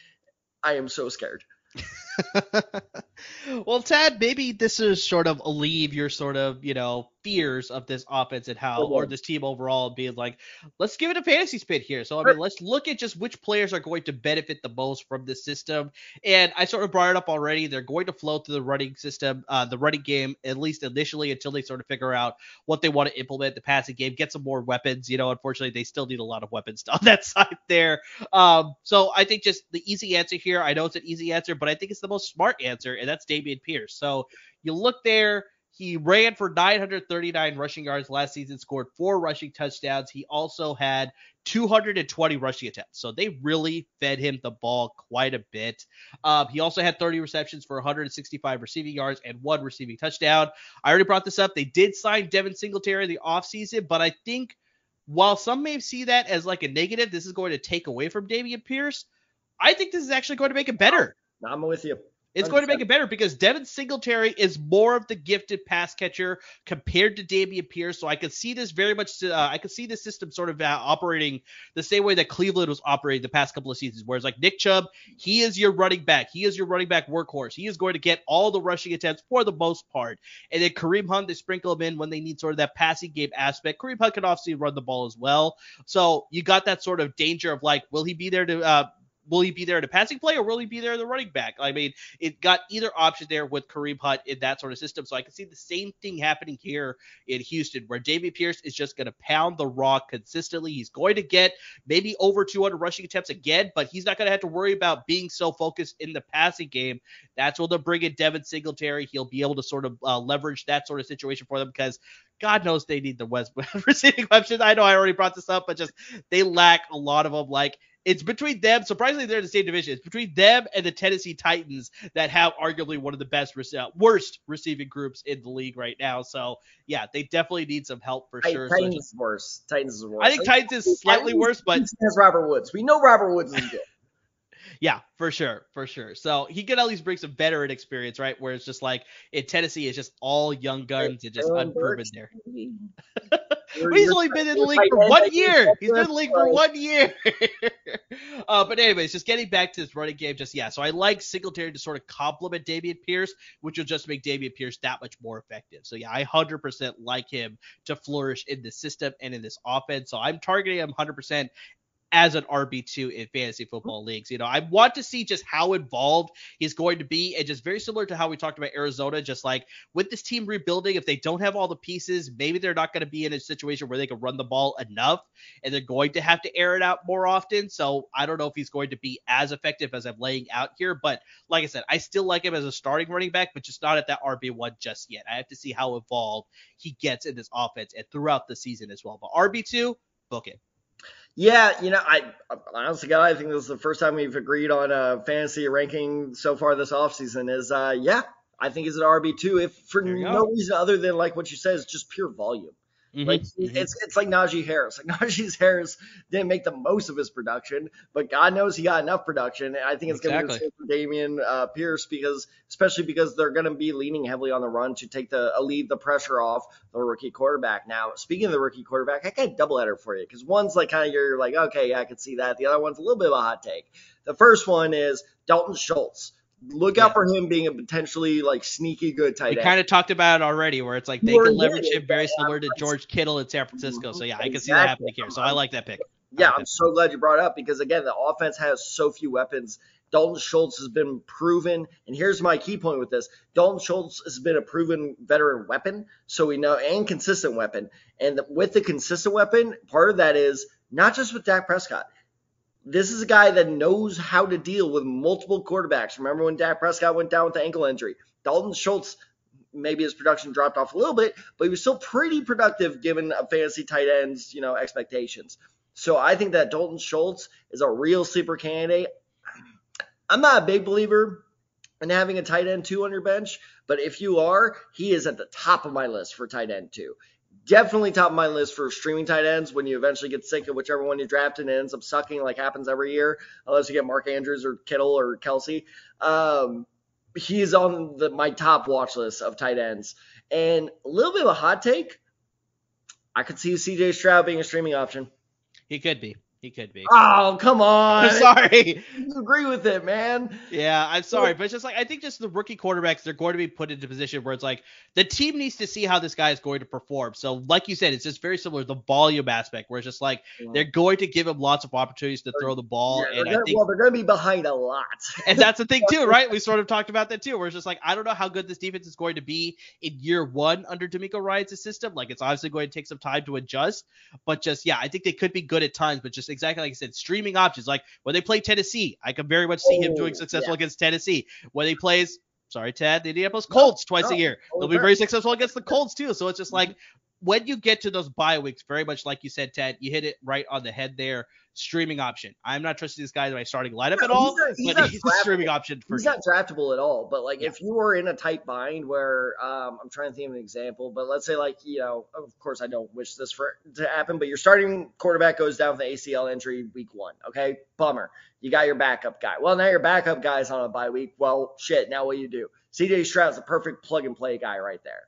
I am so scared. [LAUGHS] [LAUGHS] well, Tad, maybe this is sort of alleviate your sort of, you know, fears of this offense and how, or this team overall being like, let's give it a fantasy spin here. So, I mean, let's look at just which players are going to benefit the most from this system. And I sort of brought it up already. They're going to flow through the running system, uh, the running game, at least initially, until they sort of figure out what they want to implement, the passing game, get some more weapons. You know, unfortunately, they still need a lot of weapons [LAUGHS] on that side there. Um, so I think just the easy answer here, I know it's an easy answer, but I think it's the most smart answer, and that's Dameon Pierce. So you look there he ran for 939 rushing yards last season, scored four rushing touchdowns. He also had 220 rushing attempts. So they really fed him the ball quite a bit. Um, he also had 30 receptions for 165 receiving yards and one receiving touchdown. I already brought this up. They did sign Devin Singletary in the offseason, but I think while some may see that as like a negative, this is going to take away from Dameon Pierce. I think this is actually going to make it better. I'm with you. It's going to make it better because Devin Singletary is more of the gifted pass catcher compared to Dameon Pierce. So I could see this very much. Uh, I could see the system sort of uh, operating the same way that Cleveland was operating the past couple of seasons. Whereas like Nick Chubb, he is your running back. He is your running back workhorse. He is going to get all the rushing attempts for the most part. And then Kareem Hunt, they sprinkle him in when they need sort of that passing game aspect. Kareem Hunt can obviously run the ball as well. So you got that sort of danger of like, will he be there to uh, will he be there in the passing play or will he be there in the running back? I mean, it got either option there with Kareem Hunt in that sort of system. So I can see the same thing happening here in Houston, where David Pierce is just going to pound the rock consistently. He's going to get maybe over 200 rushing attempts again, but he's not going to have to worry about being so focused in the passing game. That's where they'll bring in Devin Singletary. He'll be able to sort of uh, leverage that sort of situation for them because God knows they need the West [LAUGHS] receiving options. I know I already brought this up, but just they lack a lot of them. Like it's between them. Surprisingly, they're in the same division. It's between them and the Tennessee Titans that have arguably one of the best, uh, worst receiving groups in the league right now. So yeah, they definitely need some help for sure. Titans so just, is worse. Titans is worse. I think Titans is slightly Titans, worse, but has Robert Woods. We know Robert Woods is good. Yeah, for sure, for sure. So he could at least bring some veteran experience, right? Where it's just like in Tennessee, it's just all young guns and just unproven there. [LAUGHS] he's only been in the league for one year. He's been in the league for one year. [LAUGHS] Uh, but anyways, just getting back to this running game, just yeah. So I like Singletary to sort of complement Dameon Pierce, which will just make Dameon Pierce that much more effective. So yeah, I 100% like him to flourish in this system and in this offense. So I'm targeting him 100% as an RB2 in fantasy football leagues. You know, I want to see just how involved he's going to be. And just very similar to how we talked about Arizona, just like with this team rebuilding, if they don't have all the pieces, maybe they're not going to be in a situation where they can run the ball enough and they're going to have to air it out more often. So I don't know if he's going to be as effective as I'm laying out here. But like I said, I still like him as a starting running back, but just not at that RB1 just yet. I have to see how involved he gets in this offense and throughout the season as well. But RB2, book it. Yeah, you know, I honestly, God, I think this is the first time we've agreed on a fantasy ranking so far this offseason. Is uh, yeah, I think he's an RB two, if for no go. reason other than like what you said, is just pure volume. Mm-hmm, like mm-hmm. it's it's like Najee Harris. Like [LAUGHS] Najee Harris didn't make the most of his production, but God knows he got enough production. And I think it's exactly. going to be the same for Dameon uh, Pierce because, especially because they're going to be leaning heavily on the run to take the alleviate the pressure off the rookie quarterback. Now, speaking of the rookie quarterback, I got a double header for you because one's like kind of you're like okay, yeah, I can see that. The other one's a little bit of a hot take. The first one is Dalton Schultz look out for him being a potentially like sneaky good tight end. We kind of talked about it already, where it's like they can leverage him very similar to George Kittle in San Francisco. So yeah, I can see that happening here. So I like that pick. Yeah, I'm so glad you brought it up because again, the offense has so few weapons. Dalton Schultz has been proven, and here's my key point with this: Dalton Schultz has been a proven veteran weapon, so we know, and consistent weapon. And with the consistent weapon, part of that is not just with Dak Prescott this is a guy that knows how to deal with multiple quarterbacks. Remember when Dak Prescott went down with the ankle injury? Dalton Schultz, maybe his production dropped off a little bit, but he was still pretty productive given a fantasy tight ends, you know, expectations. So I think that Dalton Schultz is a real sleeper candidate. I'm not a big believer in having a tight end two on your bench, but if you are, he is at the top of my list for tight end two definitely top of my list for streaming tight ends when you eventually get sick of whichever one you drafted and ends up sucking like happens every year, unless you get Mark Andrews or Kittle or Kelce. Um, he's on the, my top watch list of tight ends. And a little bit of a hot take. I could see CJ Stroud being a streaming option. He could be. He could be. Oh, come on. I'm sorry. You agree with it, man. Yeah, I'm sorry. But it's just like, I think just the rookie quarterbacks, they're going to be put into a position where it's like the team needs to see how this guy is going to perform. So, like you said, it's just very similar the volume aspect where it's just like yeah. they're going to give him lots of opportunities to throw the ball. Yeah, and gonna, I think, well, they're going to be behind a lot. and that's the thing, too, [LAUGHS] right? We sort of talked about that, too, where it's just like, I don't know how good this defense is going to be in year one under DeMeco Ryans' system. Like, it's obviously going to take some time to adjust. But just, yeah, I think they could be good at times. But just exactly like I said, streaming options. Like when they play Tennessee, I can very much see oh, him doing oh, successful yeah. against Tennessee. When he plays, sorry, Ted, the Indianapolis Colts no, twice no, a year, they'll be very successful against the Colts too. So it's just like [LAUGHS] when you get to those bye weeks, very much like you said, Ted, you hit it right on the head there streaming option. I'm not trusting this guy in my starting lineup at all, he's he's but he's a streaming option for He's sure. not draftable at all. But like yeah. if you were in a tight bind where um, I'm trying to think of an example, but let's say like you know, of course I don't wish this for to happen, but your starting quarterback goes down with the ACL injury week one. Okay, bummer. You got your backup guy. Well, now your backup guy is on a bye week. Well, shit. Now what do you do? CJ Stroud's a perfect plug and play guy right there.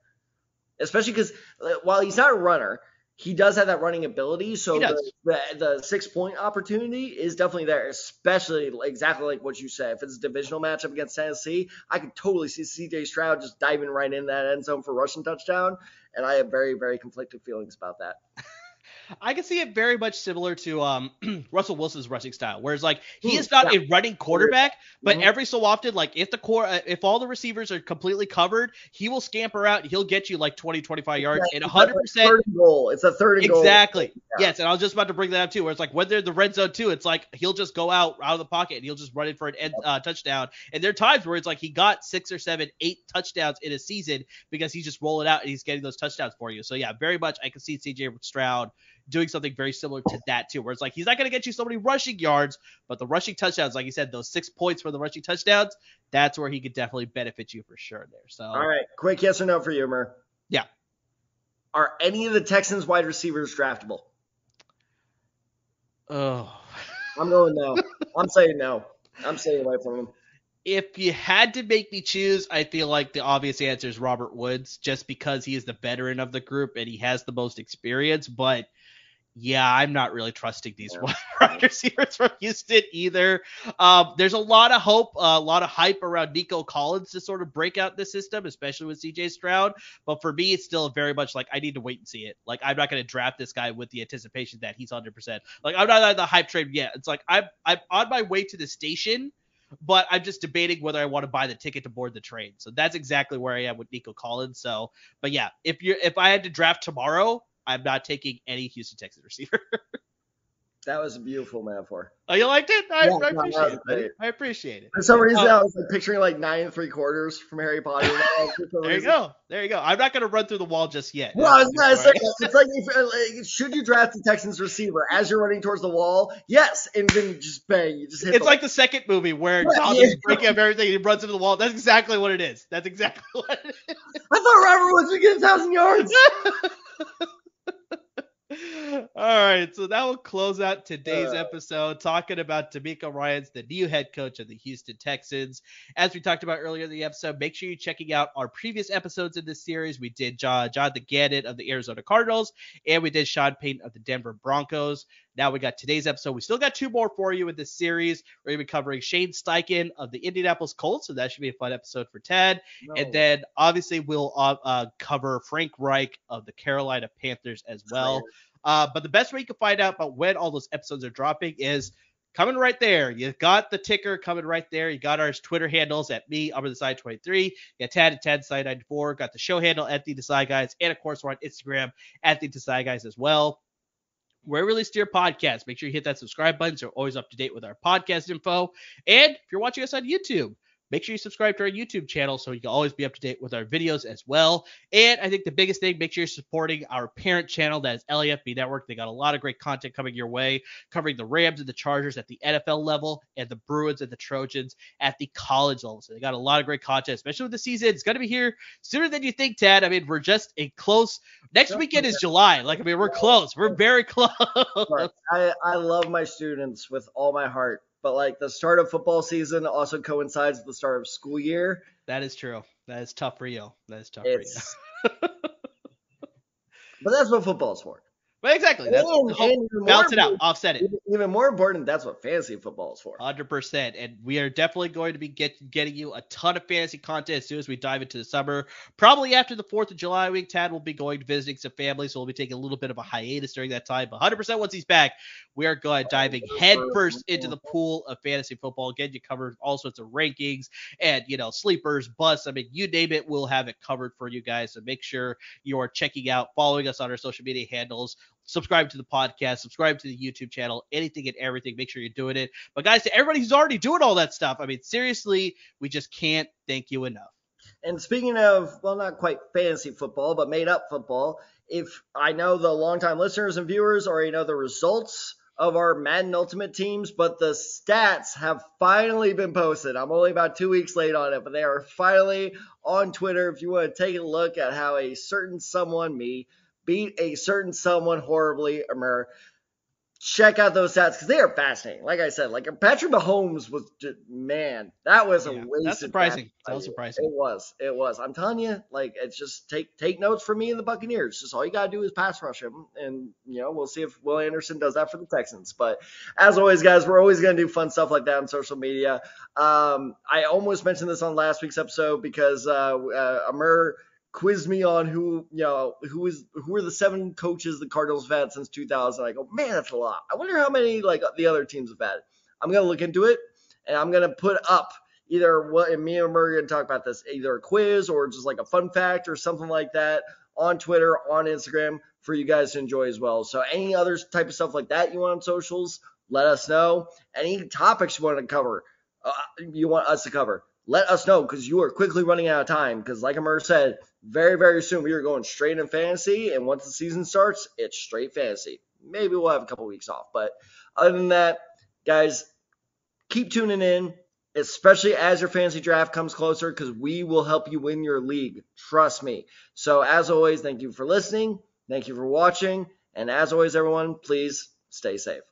Especially because uh, while he's not a runner, he does have that running ability. So the, the, the, six point opportunity is definitely there, especially exactly like what you said. If it's a divisional matchup against Tennessee, I could totally see CJ Stroud just diving right in that end zone for rushing touchdown. And I have very, very conflicted feelings about that. [LAUGHS] I can see it very much similar to um, [CLEARS THROAT] Russell Wilson's rushing style, whereas like he is not yeah. a running quarterback, but mm-hmm. every so often, like if the core, uh, if all the receivers are completely covered, he will scamper out. He'll get you like 20, 25 yards yeah, and 100. percent goal. It's a third exactly. Yeah. Yes, and I was just about to bring that up too, where it's like when they're the red zone too, it's like he'll just go out out of the pocket and he'll just run in for an end, uh, touchdown. And there are times where it's like he got six or seven, eight touchdowns in a season because he's just rolling out and he's getting those touchdowns for you. So yeah, very much I can see CJ Stroud doing something very similar to that too, where it's like he's not going to get you so many rushing yards, but the rushing touchdowns, like you said, those six points for the rushing touchdowns, that's where he could definitely benefit you for sure there. So all right, quick yes or no for you, Mer. Yeah. Are any of the Texans wide receivers draftable? Oh. I'm going no. [LAUGHS] I'm saying no. I'm staying away from him. If you had to make me choose, I feel like the obvious answer is Robert Woods, just because he is the veteran of the group and he has the most experience. But yeah, I'm not really trusting these yeah. [LAUGHS] wide receivers from Houston either. Um, there's a lot of hope, uh, a lot of hype around Nico Collins to sort of break out the system, especially with CJ Stroud. But for me, it's still very much like I need to wait and see it. Like I'm not going to draft this guy with the anticipation that he's 100%. Like I'm not on the hype train yet. It's like I'm I'm on my way to the station but I'm just debating whether I want to buy the ticket to board the train. So that's exactly where I am with Nico Collins. So, but yeah, if you're if I had to draft tomorrow, I'm not taking any Houston Texans receiver. [LAUGHS] that was a beautiful metaphor. Oh, you liked it? I, yeah, I appreciate no, it. I appreciate it. For some reason, uh, I was like picturing like nine and three quarters from Harry [LAUGHS] Potter. [LAUGHS] there you go. There you go. I'm not going to run through the wall just yet. Well, I was going to say, it's like, if, uh, like, should you draft the Texans receiver as you're running towards the wall? Yes, and then just bang, you just hit. It's the like wall. the second movie where Tom yeah. is breaking up everything and he runs into the wall. That's exactly what it is. That's exactly what it is. I thought Robert Woods would get a thousand yards. All right, so that will close out today's uh, episode talking about DeMeco Ryans, the new head coach of the Houston Texans. As we talked about earlier in the episode, make sure you're checking out our previous episodes in this series. We did Jonathan Gannon of the Arizona Cardinals, and we did Sean Payton of the Denver Broncos. Now we got today's episode. We still got two more for you in this series. We're gonna be covering Shane Steichen of the Indianapolis Colts, so that should be a fun episode for Ted. No. And then obviously we'll uh, uh, cover Frank Reich of the Carolina Panthers as well. Uh, but the best way you can find out about when all those episodes are dropping is coming right there. You got the ticker coming right there. You got our Twitter handles at me, over the side 23. You got Tad at Tad Desai 94. Got the show handle at the Desai Guys. And of course, we're on Instagram at the Desai Guys as well. Where we release your podcast, make sure you hit that subscribe button so you're always up to date with our podcast info. And if you're watching us on YouTube, Make sure you subscribe to our YouTube channel so you can always be up to date with our videos as well. And I think the biggest thing, make sure you're supporting our parent channel that is LAFB Network. They got a lot of great content coming your way, covering the Rams and the Chargers at the NFL level and the Bruins and the Trojans at the college level. So they got a lot of great content, especially with the season. It's going to be here sooner than you think, Tad. I mean, we're just a close. Next weekend is July. Like, I mean, we're close. We're very [LAUGHS] close. I, I love my students with all my heart but like the start of football season also coincides with the start of school year. That is true. That is tough for you. That is tough it's, for you. [LAUGHS] but that's what football is for. But exactly. That's and, and balance it out, offset it. Even more important, that's what fantasy football is for. 100%. And we are definitely going to be get, getting you a ton of fantasy content as soon as we dive into the summer. Probably after the 4th of July week, Tad will be going to visiting some family, so we'll be taking a little bit of a hiatus during that time. But 100% once he's back, we are going diving headfirst into the pool of fantasy football. Again, you covered all sorts of rankings and, you know, sleepers, busts. I mean, you name it, we'll have it covered for you guys. So make sure you are checking out, following us on our social media handles subscribe to the podcast, subscribe to the YouTube channel, anything and everything. Make sure you're doing it. But guys, to everybody who's already doing all that stuff, I mean, seriously, we just can't thank you enough. And speaking of, well, not quite fantasy football, but made up football, if I know the longtime listeners and viewers already know the results of our Madden Ultimate teams, but the stats have finally been posted. I'm only about two weeks late on it, but they are finally on Twitter. If you want to take a look at how a certain someone, me, beat a certain someone horribly, Amir. Check out those stats because they are fascinating. Like I said, like Patrick Mahomes was just, man, that was a yeah, waste. That's surprising. That's surprising. It was. It was. I'm telling you, like it's just take take notes from me and the Buccaneers. Just all you gotta do is pass rush him, and you know we'll see if Will Anderson does that for the Texans. But as always, guys, we're always gonna do fun stuff like that on social media. Um, I almost mentioned this on last week's episode because uh, uh, Amir quiz me on who you know who is who are the seven coaches the Cardinals have had since 2000. I go, man, that's a lot. I wonder how many like the other teams have had. I'm gonna look into it and I'm gonna put up either what and me and Murray gonna talk about this either a quiz or just like a fun fact or something like that on Twitter on Instagram for you guys to enjoy as well. So any other type of stuff like that you want on socials, let us know. Any topics you want to cover, uh, you want us to cover let us know because you are quickly running out of time. Because, like Amir said, very, very soon we are going straight in fantasy. And once the season starts, it's straight fantasy. Maybe we'll have a couple weeks off. But other than that, guys, keep tuning in, especially as your fantasy draft comes closer, because we will help you win your league. Trust me. So, as always, thank you for listening. Thank you for watching. And as always, everyone, please stay safe.